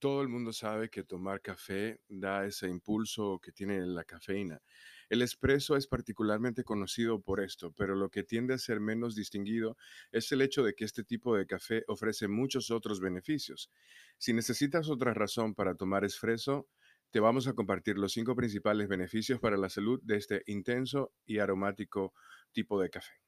Todo el mundo sabe que tomar café da ese impulso que tiene la cafeína. El espresso es particularmente conocido por esto, pero lo que tiende a ser menos distinguido es el hecho de que este tipo de café ofrece muchos otros beneficios. Si necesitas otra razón para tomar espresso, te vamos a compartir los cinco principales beneficios para la salud de este intenso y aromático tipo de café.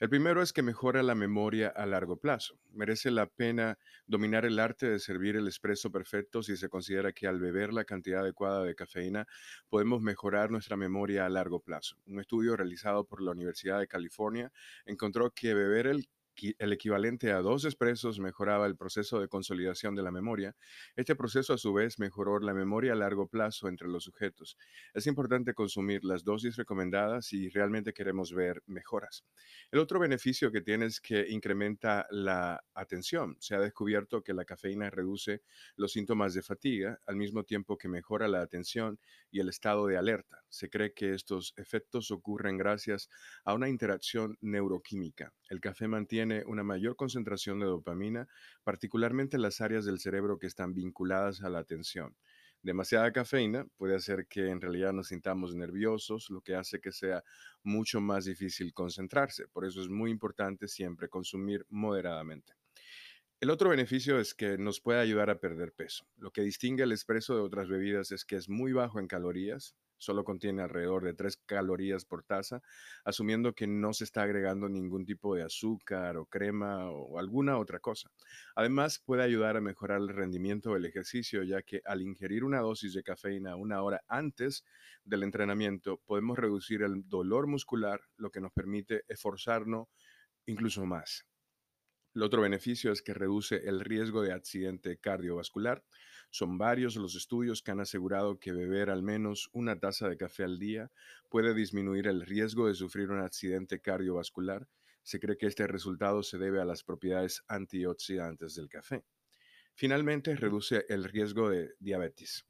El primero es que mejora la memoria a largo plazo. Merece la pena dominar el arte de servir el espresso perfecto si se considera que al beber la cantidad adecuada de cafeína podemos mejorar nuestra memoria a largo plazo. Un estudio realizado por la Universidad de California encontró que beber el el equivalente a dos expresos mejoraba el proceso de consolidación de la memoria. Este proceso a su vez mejoró la memoria a largo plazo entre los sujetos. Es importante consumir las dosis recomendadas si realmente queremos ver mejoras. El otro beneficio que tiene es que incrementa la atención. Se ha descubierto que la cafeína reduce los síntomas de fatiga al mismo tiempo que mejora la atención y el estado de alerta. Se cree que estos efectos ocurren gracias a una interacción neuroquímica. El café mantiene una mayor concentración de dopamina, particularmente en las áreas del cerebro que están vinculadas a la atención. Demasiada cafeína puede hacer que en realidad nos sintamos nerviosos, lo que hace que sea mucho más difícil concentrarse. Por eso es muy importante siempre consumir moderadamente. El otro beneficio es que nos puede ayudar a perder peso. Lo que distingue el espresso de otras bebidas es que es muy bajo en calorías, solo contiene alrededor de 3 calorías por taza, asumiendo que no se está agregando ningún tipo de azúcar o crema o alguna otra cosa. Además, puede ayudar a mejorar el rendimiento del ejercicio, ya que al ingerir una dosis de cafeína una hora antes del entrenamiento, podemos reducir el dolor muscular, lo que nos permite esforzarnos incluso más. El otro beneficio es que reduce el riesgo de accidente cardiovascular. Son varios los estudios que han asegurado que beber al menos una taza de café al día puede disminuir el riesgo de sufrir un accidente cardiovascular. Se cree que este resultado se debe a las propiedades antioxidantes del café. Finalmente, reduce el riesgo de diabetes.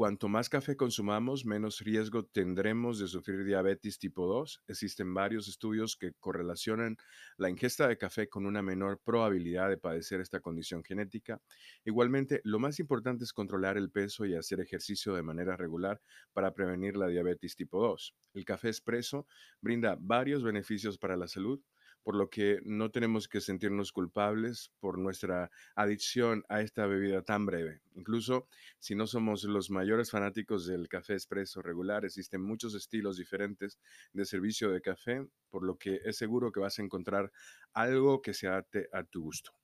Cuanto más café consumamos, menos riesgo tendremos de sufrir diabetes tipo 2. Existen varios estudios que correlacionan la ingesta de café con una menor probabilidad de padecer esta condición genética. Igualmente, lo más importante es controlar el peso y hacer ejercicio de manera regular para prevenir la diabetes tipo 2. El café expreso brinda varios beneficios para la salud por lo que no tenemos que sentirnos culpables por nuestra adicción a esta bebida tan breve. Incluso si no somos los mayores fanáticos del café expreso regular, existen muchos estilos diferentes de servicio de café, por lo que es seguro que vas a encontrar algo que se adapte a tu gusto.